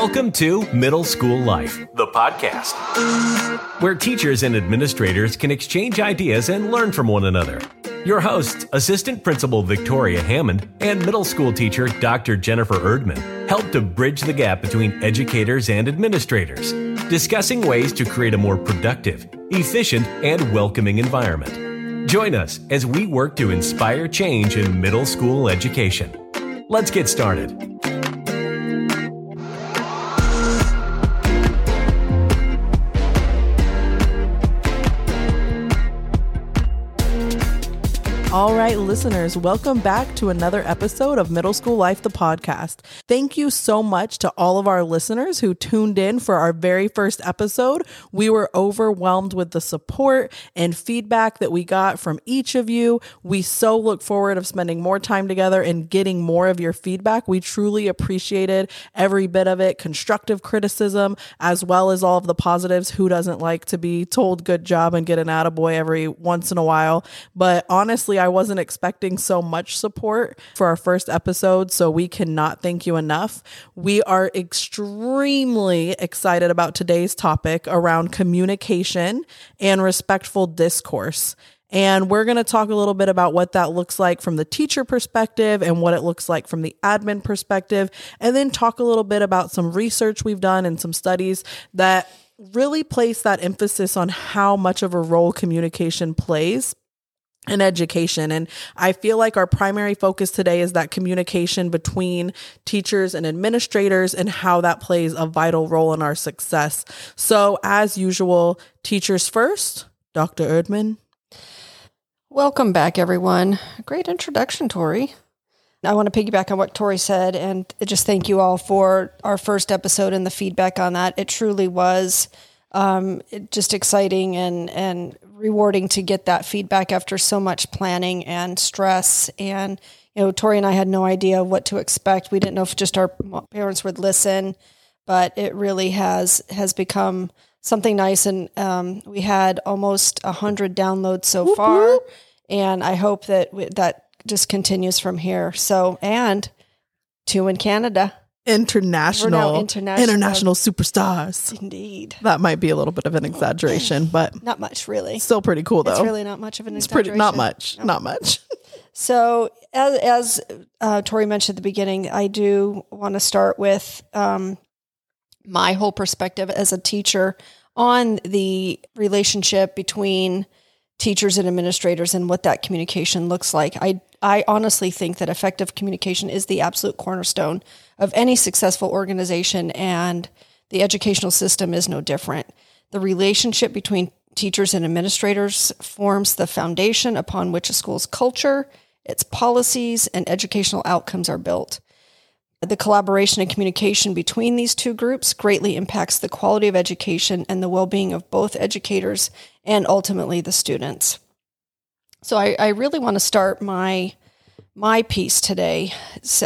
Welcome to Middle School Life, the podcast, where teachers and administrators can exchange ideas and learn from one another. Your hosts, Assistant Principal Victoria Hammond and Middle School Teacher Dr. Jennifer Erdmann, help to bridge the gap between educators and administrators, discussing ways to create a more productive, efficient, and welcoming environment. Join us as we work to inspire change in middle school education. Let's get started. All right, listeners, welcome back to another episode of Middle School Life, the podcast. Thank you so much to all of our listeners who tuned in for our very first episode. We were overwhelmed with the support and feedback that we got from each of you. We so look forward of spending more time together and getting more of your feedback. We truly appreciated every bit of it, constructive criticism, as well as all of the positives. Who doesn't like to be told good job and get an attaboy every once in a while? But honestly, I wasn't expecting so much support for our first episode, so we cannot thank you enough. We are extremely excited about today's topic around communication and respectful discourse. And we're going to talk a little bit about what that looks like from the teacher perspective and what it looks like from the admin perspective. And then talk a little bit about some research we've done and some studies that really place that emphasis on how much of a role communication plays and education. And I feel like our primary focus today is that communication between teachers and administrators and how that plays a vital role in our success. So, as usual, teachers first, Dr. Erdmann. Welcome back, everyone. Great introduction, Tori. I want to piggyback on what Tori said and just thank you all for our first episode and the feedback on that. It truly was um, just exciting and and rewarding to get that feedback after so much planning and stress. And you know, Tori and I had no idea what to expect. We didn't know if just our parents would listen, but it really has has become something nice. And um, we had almost a hundred downloads so whoop, far, whoop. and I hope that we, that just continues from here. So and two in Canada international, international international superstars. Indeed. That might be a little bit of an exaggeration, but not much really. Still pretty cool though. It's really not much of an it's exaggeration. Pretty, not much. No. Not much. so as, as uh, Tori mentioned at the beginning, I do want to start with um, my whole perspective as a teacher on the relationship between teachers and administrators and what that communication looks like. I I honestly think that effective communication is the absolute cornerstone of any successful organization, and the educational system is no different. The relationship between teachers and administrators forms the foundation upon which a school's culture, its policies, and educational outcomes are built. The collaboration and communication between these two groups greatly impacts the quality of education and the well being of both educators and ultimately the students. So I, I really want to start my my piece today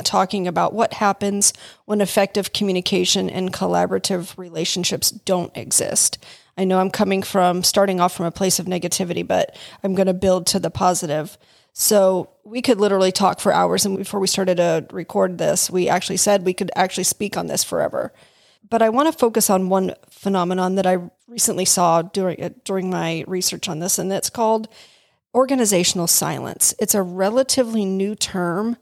talking about what happens when effective communication and collaborative relationships don't exist. I know I'm coming from starting off from a place of negativity, but I'm going to build to the positive. So we could literally talk for hours. And before we started to record this, we actually said we could actually speak on this forever. But I want to focus on one phenomenon that I recently saw during uh, during my research on this, and it's called organizational silence. It's a relatively new term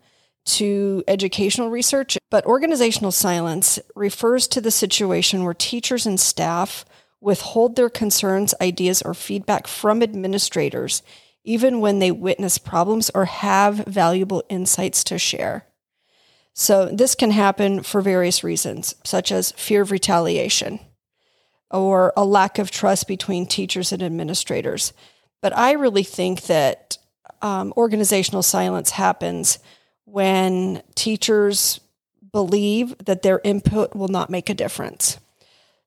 to educational research, but organizational silence refers to the situation where teachers and staff withhold their concerns, ideas, or feedback from administrators, even when they witness problems or have valuable insights to share. So, this can happen for various reasons, such as fear of retaliation or a lack of trust between teachers and administrators. But I really think that um, organizational silence happens when teachers believe that their input will not make a difference.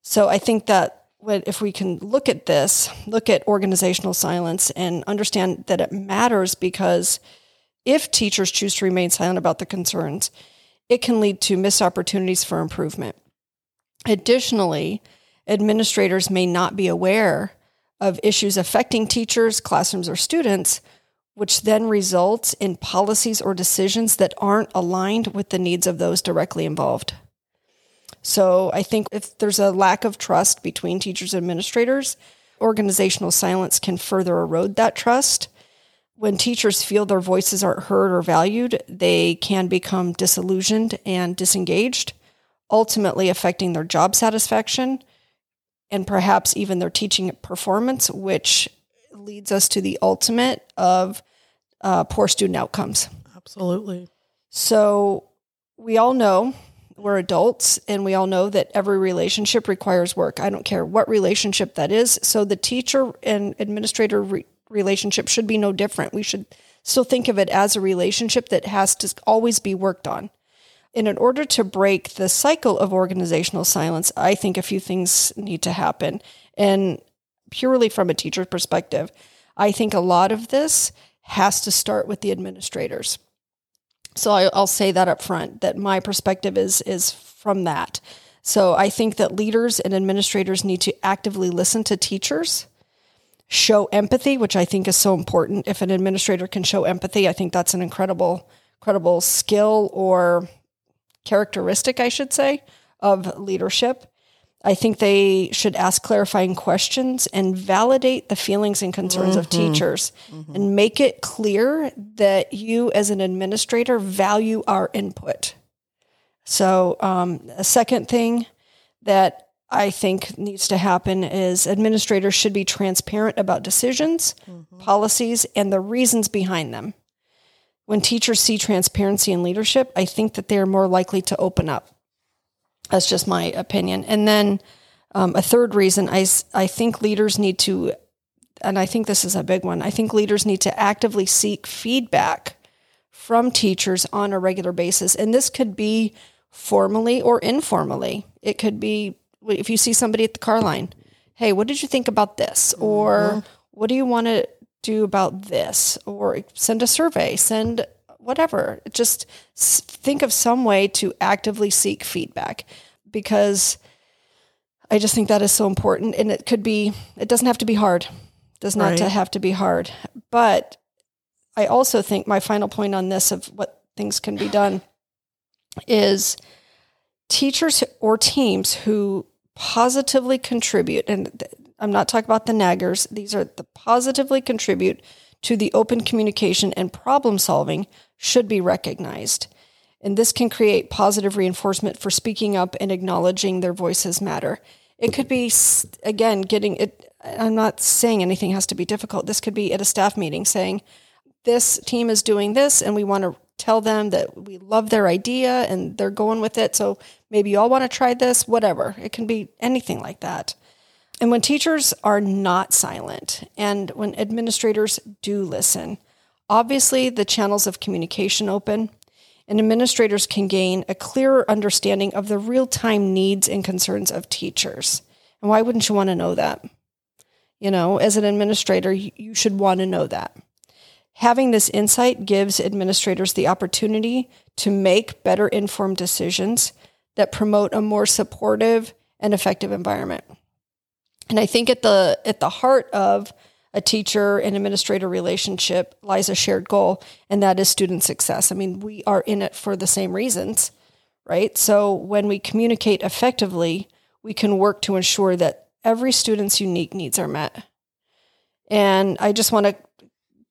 So I think that if we can look at this, look at organizational silence and understand that it matters because if teachers choose to remain silent about the concerns, it can lead to missed opportunities for improvement. Additionally, administrators may not be aware of issues affecting teachers, classrooms, or students, which then results in policies or decisions that aren't aligned with the needs of those directly involved. So I think if there's a lack of trust between teachers and administrators, organizational silence can further erode that trust. When teachers feel their voices aren't heard or valued, they can become disillusioned and disengaged, ultimately affecting their job satisfaction and perhaps even their teaching performance, which leads us to the ultimate of uh, poor student outcomes. Absolutely. So we all know we're adults and we all know that every relationship requires work. I don't care what relationship that is. So the teacher and administrator re- relationship should be no different. We should still think of it as a relationship that has to always be worked on. And in order to break the cycle of organizational silence, I think a few things need to happen. And purely from a teacher perspective, I think a lot of this has to start with the administrators. So I, will say that up front that my perspective is is from that. So I think that leaders and administrators need to actively listen to teachers, show empathy, which I think is so important. If an administrator can show empathy, I think that's an incredible, incredible skill or characteristic, I should say, of leadership. I think they should ask clarifying questions and validate the feelings and concerns mm-hmm. of teachers mm-hmm. and make it clear that you, as an administrator, value our input. So, um, a second thing that I think needs to happen is administrators should be transparent about decisions, mm-hmm. policies, and the reasons behind them. When teachers see transparency in leadership, I think that they are more likely to open up. That's just my opinion. And then um, a third reason I, I think leaders need to, and I think this is a big one, I think leaders need to actively seek feedback from teachers on a regular basis. And this could be formally or informally. It could be if you see somebody at the car line, hey, what did you think about this? Or mm-hmm. what do you want to do about this? Or send a survey, send whatever. Just think of some way to actively seek feedback because I just think that is so important. And it could be, it doesn't have to be hard, it does not right. to have to be hard. But I also think my final point on this of what things can be done is teachers or teams who positively contribute, and I'm not talking about the naggers, these are the positively contribute to the open communication and problem solving should be recognized. And this can create positive reinforcement for speaking up and acknowledging their voices matter. It could be, again, getting it. I'm not saying anything has to be difficult. This could be at a staff meeting saying, this team is doing this, and we want to tell them that we love their idea and they're going with it. So maybe you all want to try this, whatever. It can be anything like that. And when teachers are not silent and when administrators do listen, obviously the channels of communication open and administrators can gain a clearer understanding of the real time needs and concerns of teachers. And why wouldn't you want to know that? You know, as an administrator, you should want to know that. Having this insight gives administrators the opportunity to make better informed decisions that promote a more supportive and effective environment. And I think at the at the heart of a teacher and administrator relationship lies a shared goal, and that is student success. I mean, we are in it for the same reasons, right? So when we communicate effectively, we can work to ensure that every student's unique needs are met. And I just want to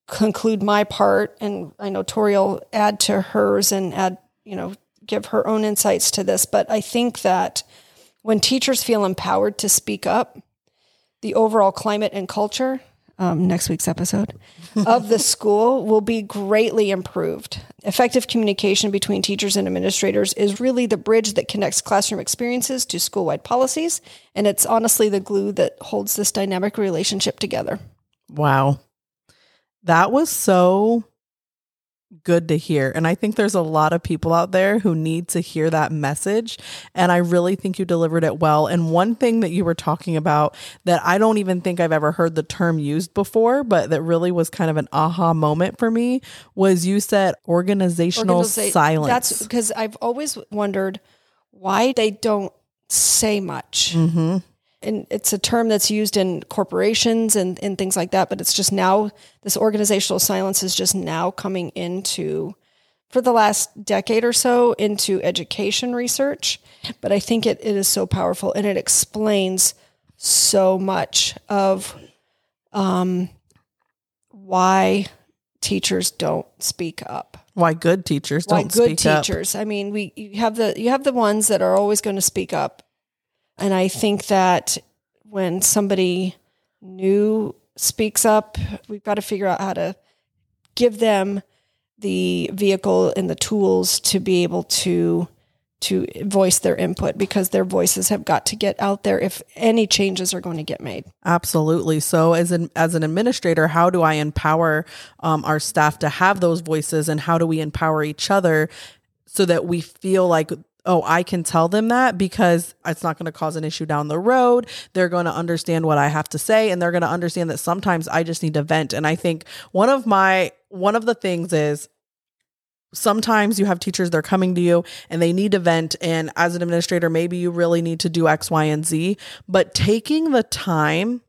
conclude my part, and I know Tori will add to hers and add, you know, give her own insights to this. But I think that when teachers feel empowered to speak up, the overall climate and culture, um, next week's episode, of the school will be greatly improved. Effective communication between teachers and administrators is really the bridge that connects classroom experiences to school wide policies. And it's honestly the glue that holds this dynamic relationship together. Wow. That was so good to hear. And I think there's a lot of people out there who need to hear that message. And I really think you delivered it well. And one thing that you were talking about that I don't even think I've ever heard the term used before, but that really was kind of an aha moment for me was you said organizational Organiza- silence. That's because I've always wondered why they don't say much. Mm-hmm and it's a term that's used in corporations and, and things like that, but it's just now this organizational silence is just now coming into for the last decade or so into education research, but I think it, it is so powerful and it explains so much of um, why teachers don't speak up. Why good teachers Why don't good speak up. Good teachers? I mean, we you have the you have the ones that are always going to speak up, and I think that when somebody new speaks up, we've got to figure out how to give them the vehicle and the tools to be able to to voice their input because their voices have got to get out there if any changes are going to get made. Absolutely. So, as an as an administrator, how do I empower um, our staff to have those voices, and how do we empower each other so that we feel like oh, I can tell them that because it's not going to cause an issue down the road. They're going to understand what I have to say, and they're going to understand that sometimes I just need to vent. And I think one of my one of the things is sometimes you have teachers they're coming to you and they need to vent and as an administrator maybe you really need to do x y and z but taking the time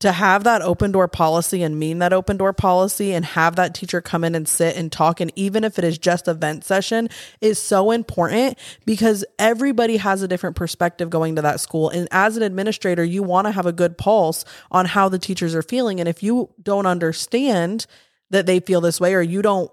to have that open door policy and mean that open door policy and have that teacher come in and sit and talk and even if it is just a vent session is so important because everybody has a different perspective going to that school. And as an administrator you want to have a good pulse on how the teachers are feeling. And if you don't understand that they feel this way or you don't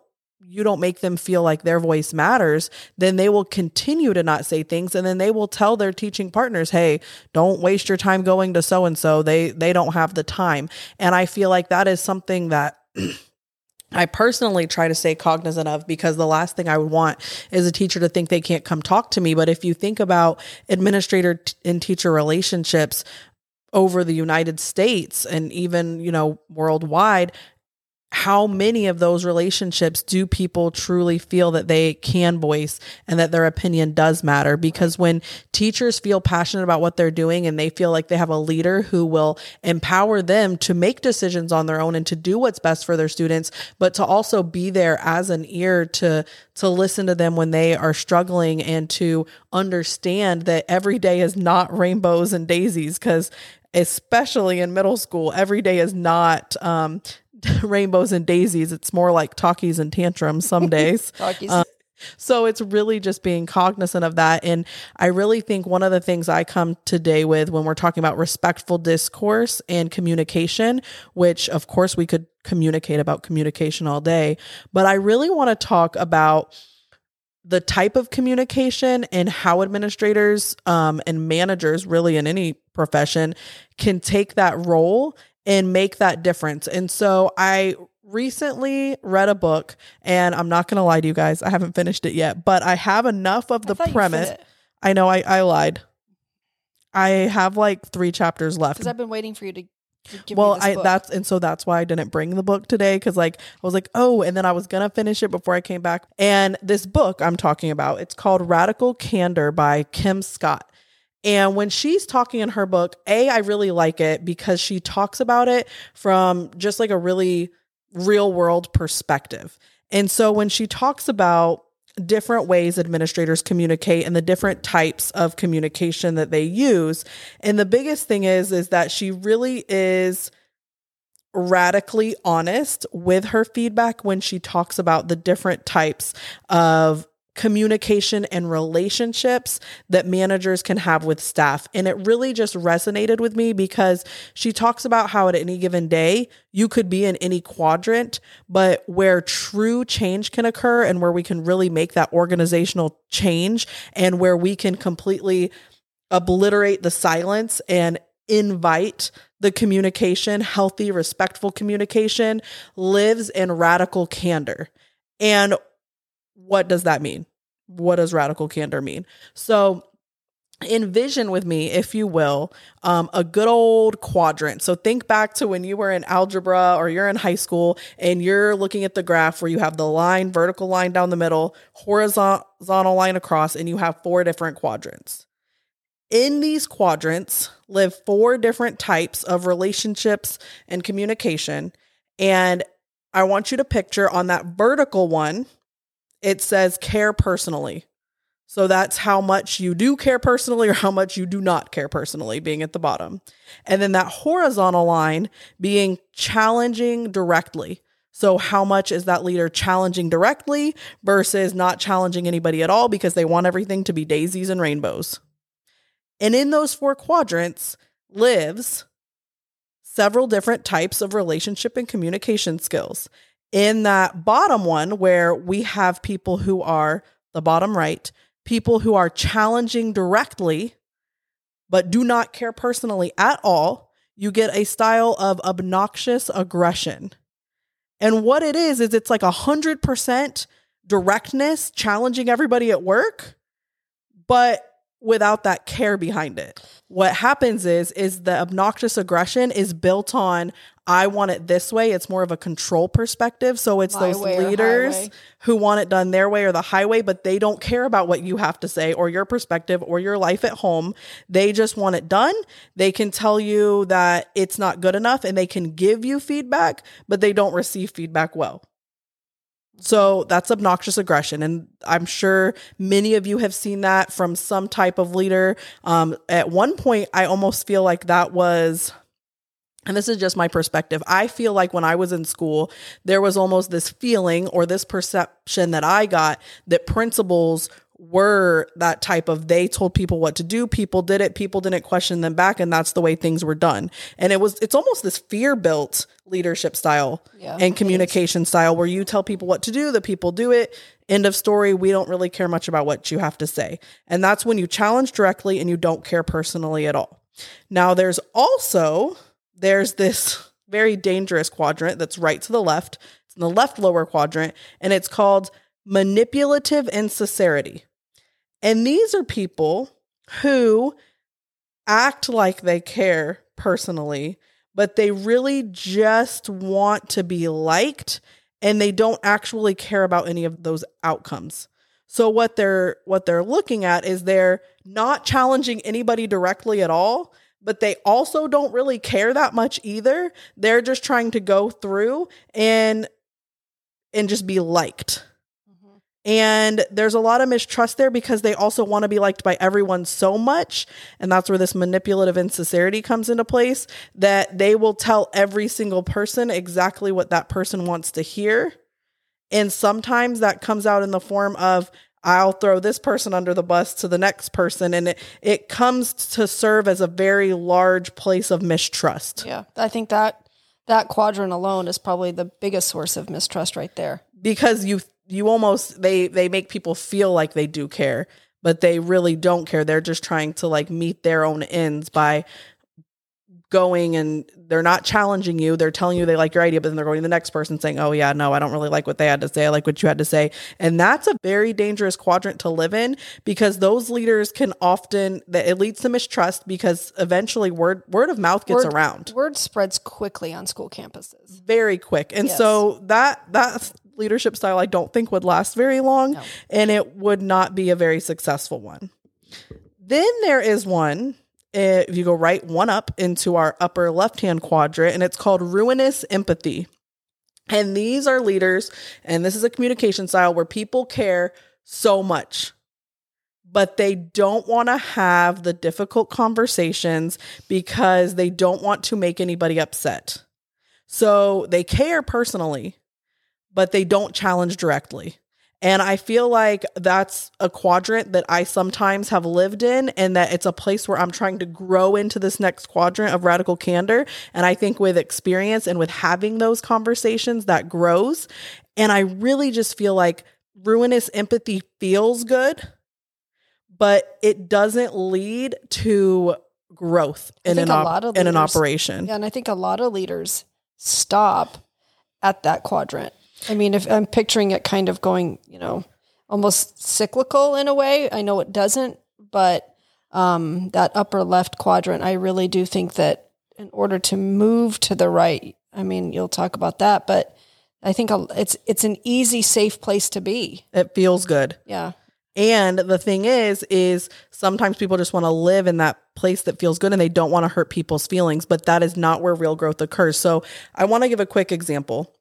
you don't make them feel like their voice matters, then they will continue to not say things and then they will tell their teaching partners, "Hey, don't waste your time going to so and so. They they don't have the time." And I feel like that is something that I personally try to stay cognizant of because the last thing I would want is a teacher to think they can't come talk to me. But if you think about administrator and teacher relationships over the United States and even, you know, worldwide, how many of those relationships do people truly feel that they can voice and that their opinion does matter? Because when teachers feel passionate about what they're doing and they feel like they have a leader who will empower them to make decisions on their own and to do what's best for their students, but to also be there as an ear to to listen to them when they are struggling and to understand that every day is not rainbows and daisies because especially in middle school every day is not um, rainbows and daisies. It's more like talkies and tantrums some days. Talkies. Um, so it's really just being cognizant of that. And I really think one of the things I come today with when we're talking about respectful discourse and communication, which of course we could communicate about communication all day, but I really want to talk about the type of communication and how administrators um, and managers, really in any profession, can take that role and make that difference. And so I recently read a book, and I'm not going to lie to you guys, I haven't finished it yet, but I have enough of the premise. I know I, I lied. I have like three chapters left. Because I've been waiting for you to, well, me this I book. that's and so that's why I didn't bring the book today because like I was like, oh, and then I was gonna finish it before I came back. And this book I'm talking about, it's called Radical Candor by Kim Scott. And when she's talking in her book, A, I really like it because she talks about it from just like a really real world perspective. And so when she talks about different ways administrators communicate and the different types of communication that they use, and the biggest thing is is that she really is radically honest with her feedback when she talks about the different types of communication and relationships that managers can have with staff. And it really just resonated with me because she talks about how at any given day you could be in any quadrant, but where true change can occur and where we can really make that organizational change and where we can completely obliterate the silence and invite the communication, healthy, respectful communication, lives in radical candor. And what does that mean? What does radical candor mean? So, envision with me, if you will, um, a good old quadrant. So think back to when you were in algebra or you're in high school and you're looking at the graph where you have the line, vertical line down the middle, horizontal line across, and you have four different quadrants. In these quadrants live four different types of relationships and communication. And I want you to picture on that vertical one, it says care personally. So that's how much you do care personally or how much you do not care personally, being at the bottom. And then that horizontal line being challenging directly. So, how much is that leader challenging directly versus not challenging anybody at all because they want everything to be daisies and rainbows? And in those four quadrants lives several different types of relationship and communication skills. In that bottom one, where we have people who are the bottom right, people who are challenging directly, but do not care personally at all, you get a style of obnoxious aggression. And what it is, is it's like a hundred percent directness, challenging everybody at work, but without that care behind it. What happens is is the obnoxious aggression is built on I want it this way. It's more of a control perspective. So it's My those leaders who want it done their way or the highway, but they don't care about what you have to say or your perspective or your life at home. They just want it done. They can tell you that it's not good enough and they can give you feedback, but they don't receive feedback well. So that's obnoxious aggression. And I'm sure many of you have seen that from some type of leader. Um, at one point, I almost feel like that was, and this is just my perspective. I feel like when I was in school, there was almost this feeling or this perception that I got that principals were that type of they told people what to do people did it people didn't question them back and that's the way things were done. And it was it's almost this fear built leadership style Yeah, and communication style where you tell people what to do the people do it. End of story we don't really care much about what you have to say. And that's when you challenge directly and you don't care personally at all. Now there's also there's this very dangerous quadrant that's right to the left it's in the left lower quadrant and it's called manipulative insincerity and these are people who act like they care personally, but they really just want to be liked and they don't actually care about any of those outcomes. So what they're what they're looking at is they're not challenging anybody directly at all, but they also don't really care that much either. They're just trying to go through and and just be liked. Mm-hmm. And there's a lot of mistrust there because they also want to be liked by everyone so much. And that's where this manipulative insincerity comes into place that they will tell every single person exactly what that person wants to hear. And sometimes that comes out in the form of, I'll throw this person under the bus to the next person. And it, it comes to serve as a very large place of mistrust Yeah, I think that that quadrant alone is probably the biggest source of mistrust right there. because you you almost they they make people feel like they do care but they really don't care they're just trying to like meet their own ends by going and they're not challenging you they're telling you they like your idea but then they're going to the next person saying oh yeah no i don't really like what they had to say i like what you had to say and that's a very dangerous quadrant to live in because those leaders can often it leads to mistrust because eventually word word of mouth gets Word- around Word spreads quickly on school campuses. very quick. And Yes. so that that leadership style I don't think would last very long No. and it would not be a very successful one. Then there is one if you go right one up into our upper left-hand quadrant and it's called ruinous empathy. And these are leaders and this is a communication style where people care so much but they don't want to have the difficult conversations because they don't want to make anybody upset. So they care personally, but they don't challenge directly. And I feel like that's a quadrant that I sometimes have lived in, and that it's a place where I'm trying to grow into this next quadrant of radical candor. And I think with experience and with having those conversations, that grows. And I really just feel like ruinous empathy feels good, but it doesn't lead to growth in an, op- of in an operation. Yeah, and I think a lot of leaders stop at that quadrant. I mean, if I'm picturing it kind of going, you know, almost cyclical in a way. I know it doesn't, but um, that upper left quadrant, I really do think that in order to move to the right, I mean, you'll talk about that, but I think it's it's an easy, safe place to be. It feels good. Yeah, And the thing is, is sometimes people just want to live in that place that feels good and they don't want to hurt people's feelings, but that is not where real growth occurs. So I want to give a quick example.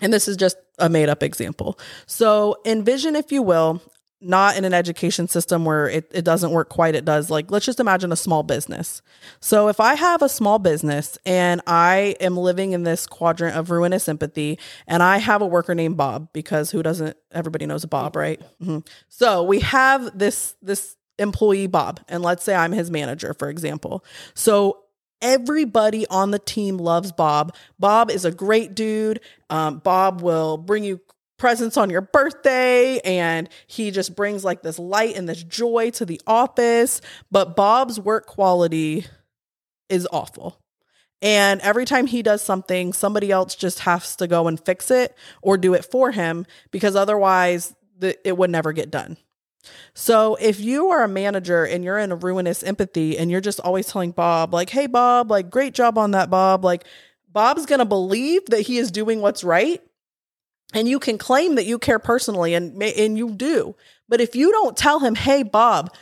And this is just a made up example. So envision, if you will, not in an education system where it, it doesn't work quite it does like let's just imagine a small business so if i have a small business and i am living in this quadrant of ruinous empathy and i have a worker named bob because who doesn't everybody knows bob right mm-hmm. so we have this this employee bob and let's say i'm his manager for example so Everybody on the team loves Bob. Bob is a great dude. Um, Bob will bring you presents on your birthday and he just brings like this light and this joy to the office. But Bob's work quality is awful. And every time he does something, somebody else just has to go and fix it or do it for him because otherwise the, it would never get done. So if you are a manager and you're in a ruinous empathy and you're just always telling Bob, like, hey, Bob, like, great job on that, Bob, like, Bob's going to believe that he is doing what's right. And you can claim that you care personally and, and you do. But if you don't tell him, hey, Bob,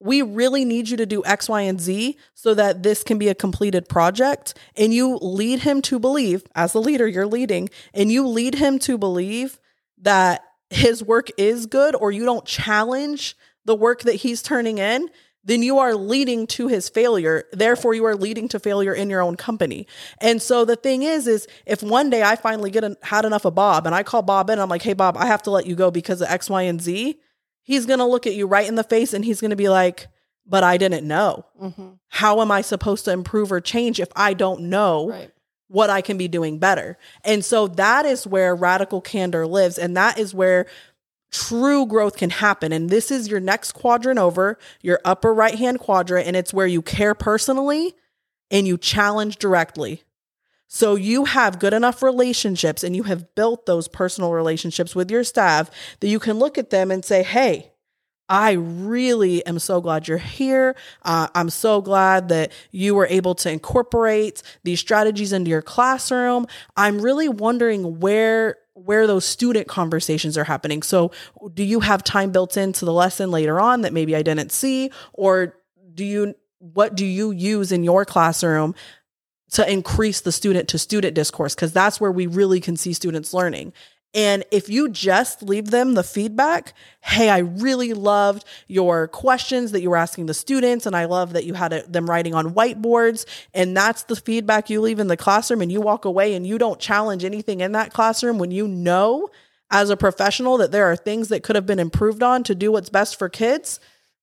we really need you to do X, Y, and Z so that this can be a completed project. And you lead him to believe, as the leader, you're leading, and you lead him to believe that his work is good or you don't challenge the work that he's turning in, then you are leading to his failure. Therefore, you are leading to failure in your own company. And so the thing is, is if one day I finally get an, had enough of Bob and I call Bob in, I'm like, hey, Bob, I have to let you go because of X, Y, and Z. He's going to look at you right in the face and he's going to be like, but I didn't know. Mm-hmm. How am I supposed to improve or change if I don't know right what I can be doing better. And so that is where radical candor lives. And that is where true growth can happen. And this is your next quadrant over, your upper right hand quadrant. And it's where you care personally and you challenge directly. So you have good enough relationships and you have built those personal relationships with your staff that you can look at them and say, hey, I really am so glad you're here. Uh, I'm so glad that you were able to incorporate these strategies into your classroom. I'm really wondering where where those student conversations are happening. So, do you have time built into the lesson later on that maybe I didn't see or do you what do you use in your classroom to increase the student to student discourse because that's where we really can see students learning and if you just leave them the feedback, hey, I really loved your questions that you were asking the students, and I love that you had a, them writing on whiteboards, and that's the feedback you leave in the classroom, and you walk away and you don't challenge anything in that classroom when you know as a professional that there are things that could have been improved on to do what's best for kids,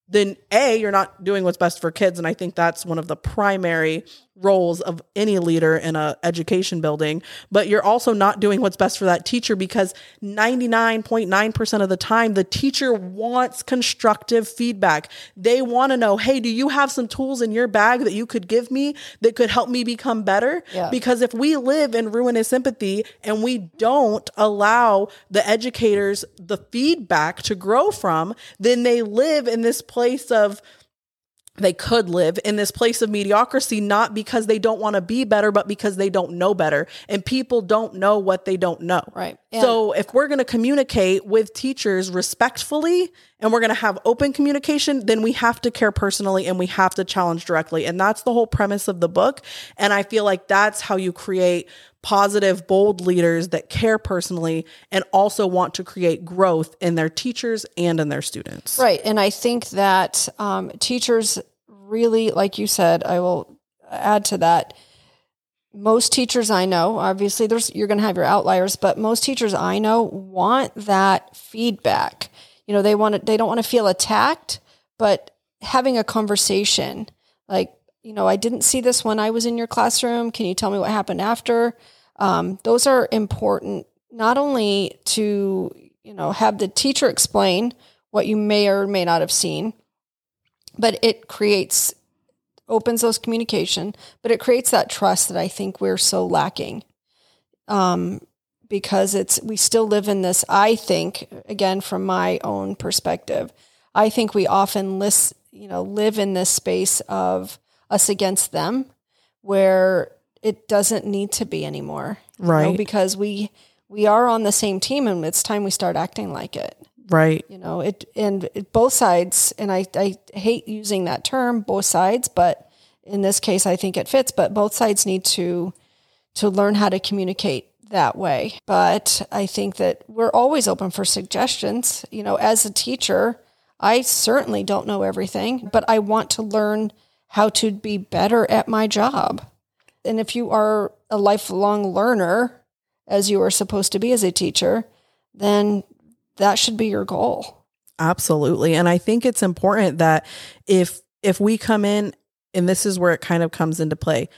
then A, you're not doing what's best for kids. And I think that's one of the primary roles of any leader in a education building but you're also not doing what's best for that teacher because 99.9% of the time the teacher wants constructive feedback they want to know hey do you have some tools in your bag that you could give me that could help me become better yeah. because if we live in ruinous empathy and we don't allow the educators the feedback to grow from then they live in this place of they could live in this place of mediocrity, not because they don't want to be better, but because they don't know better. And people don't know what they don't know. Right. And so if we're going to communicate with teachers respectfully and we're going to have open communication, then we have to care personally and we have to challenge directly. And that's the whole premise of the book. And I feel like that's how you create positive, bold leaders that care personally and also want to create growth in their teachers and in their students. Right. And I think that um, teachers really, like you said, I will add to that. Most teachers I know, obviously there's you're going to have your outliers, but most teachers I know want that feedback. You know, they want to, they don't want to feel attacked, but having a conversation like you know, I didn't see this when I was in your classroom. Can you tell me what happened after? Um, those are important not only to, you know, have the teacher explain what you may or may not have seen, but it creates, opens those communication, but it creates that trust that I think we're so lacking. Um, because it's, we still live in this, I think, again, from my own perspective, I think we often list, you know, live in this space of, us against them where it doesn't need to be anymore. Right. You know, because we we are on the same team and it's time we start acting like it. Right. You know, it and it, both sides and I I hate using that term both sides, but in this case I think it fits, but both sides need to to learn how to communicate that way. But I think that we're always open for suggestions. You know, as a teacher, I certainly don't know everything, but I want to learn how to be better at my job. And if you are a lifelong learner, as you are supposed to be as a teacher, then that should be your goal. Absolutely. And I think it's important that if if we come in and this is where it kind of comes into play.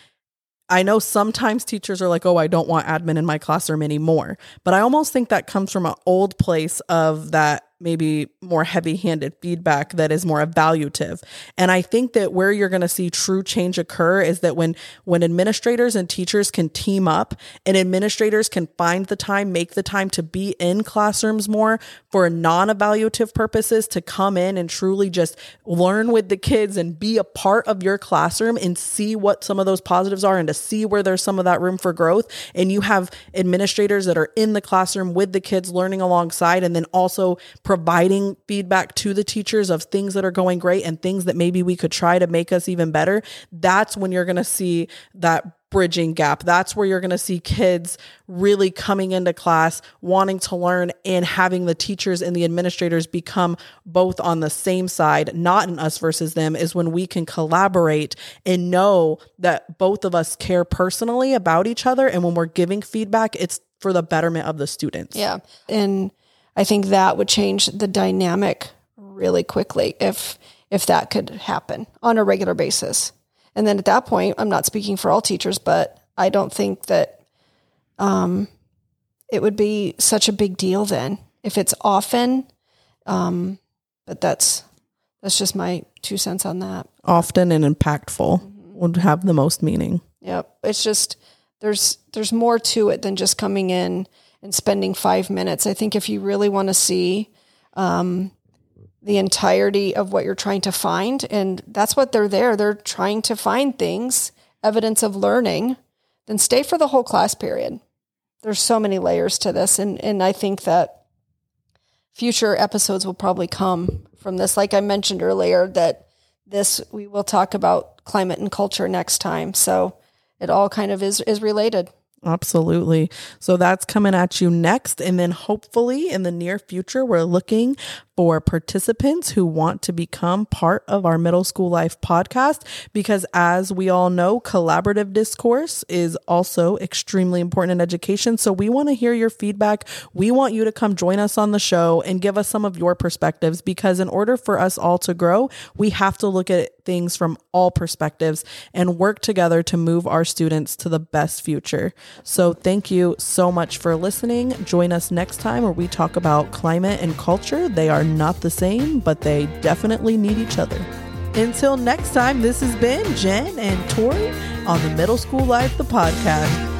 I know sometimes teachers are like, "Oh, I don't want admin in my classroom anymore." But I almost think that comes from an old place of that maybe more heavy handed feedback that is more evaluative. And I think that where you're going to see true change occur is that when when administrators and teachers can team up and administrators can find the time, make the time to be in classrooms more for non-evaluative purposes to come in and truly just learn with the kids and be a part of your classroom and see what some of those positives are and to see where there's some of that room for growth and you have administrators that are in the classroom with the kids learning alongside and then also providing feedback to the teachers of things that are going great and things that maybe we could try to make us even better, that's when you're going to see that bridging gap. That's where you're going to see kids really coming into class, wanting to learn, and having the teachers and the administrators become both on the same side, not in us versus them, is when we can collaborate and know that both of us care personally about each other. And when we're giving feedback, it's for the betterment of the students. Yeah. And I think that would change the dynamic really quickly if if that could happen on a regular basis. And then at that point, I'm not speaking for all teachers, but I don't think that um, it would be such a big deal then if it's often. Um, but that's that's just my two cents on that. Often and impactful mm-hmm. would have the most meaning. Yep, it's just there's there's more to it than just coming in and spending five minutes. I think if you really want to see um, the entirety of what you're trying to find, and that's what they're there, they're trying to find things, evidence of learning, then stay for the whole class period. There's so many layers to this, and and I think that future episodes will probably come from this. Like I mentioned earlier, that this we will talk about climate and culture next time. So it all kind of is is related. Absolutely. So that's coming at you next. And then hopefully in the near future, we're looking for participants who want to become part of our middle school life podcast because as we all know collaborative discourse is also extremely important in education. So we want to hear your feedback. We want you to come join us on the show and give us some of your perspectives because in order for us all to grow we have to look at things from all perspectives and work together to move our students to the best future. So thank you so much for listening. Join us next time where we talk about climate and culture. They are not the same, but they definitely need each other. Until next time, this has been Jen and Tori on the Middle School Life, the podcast.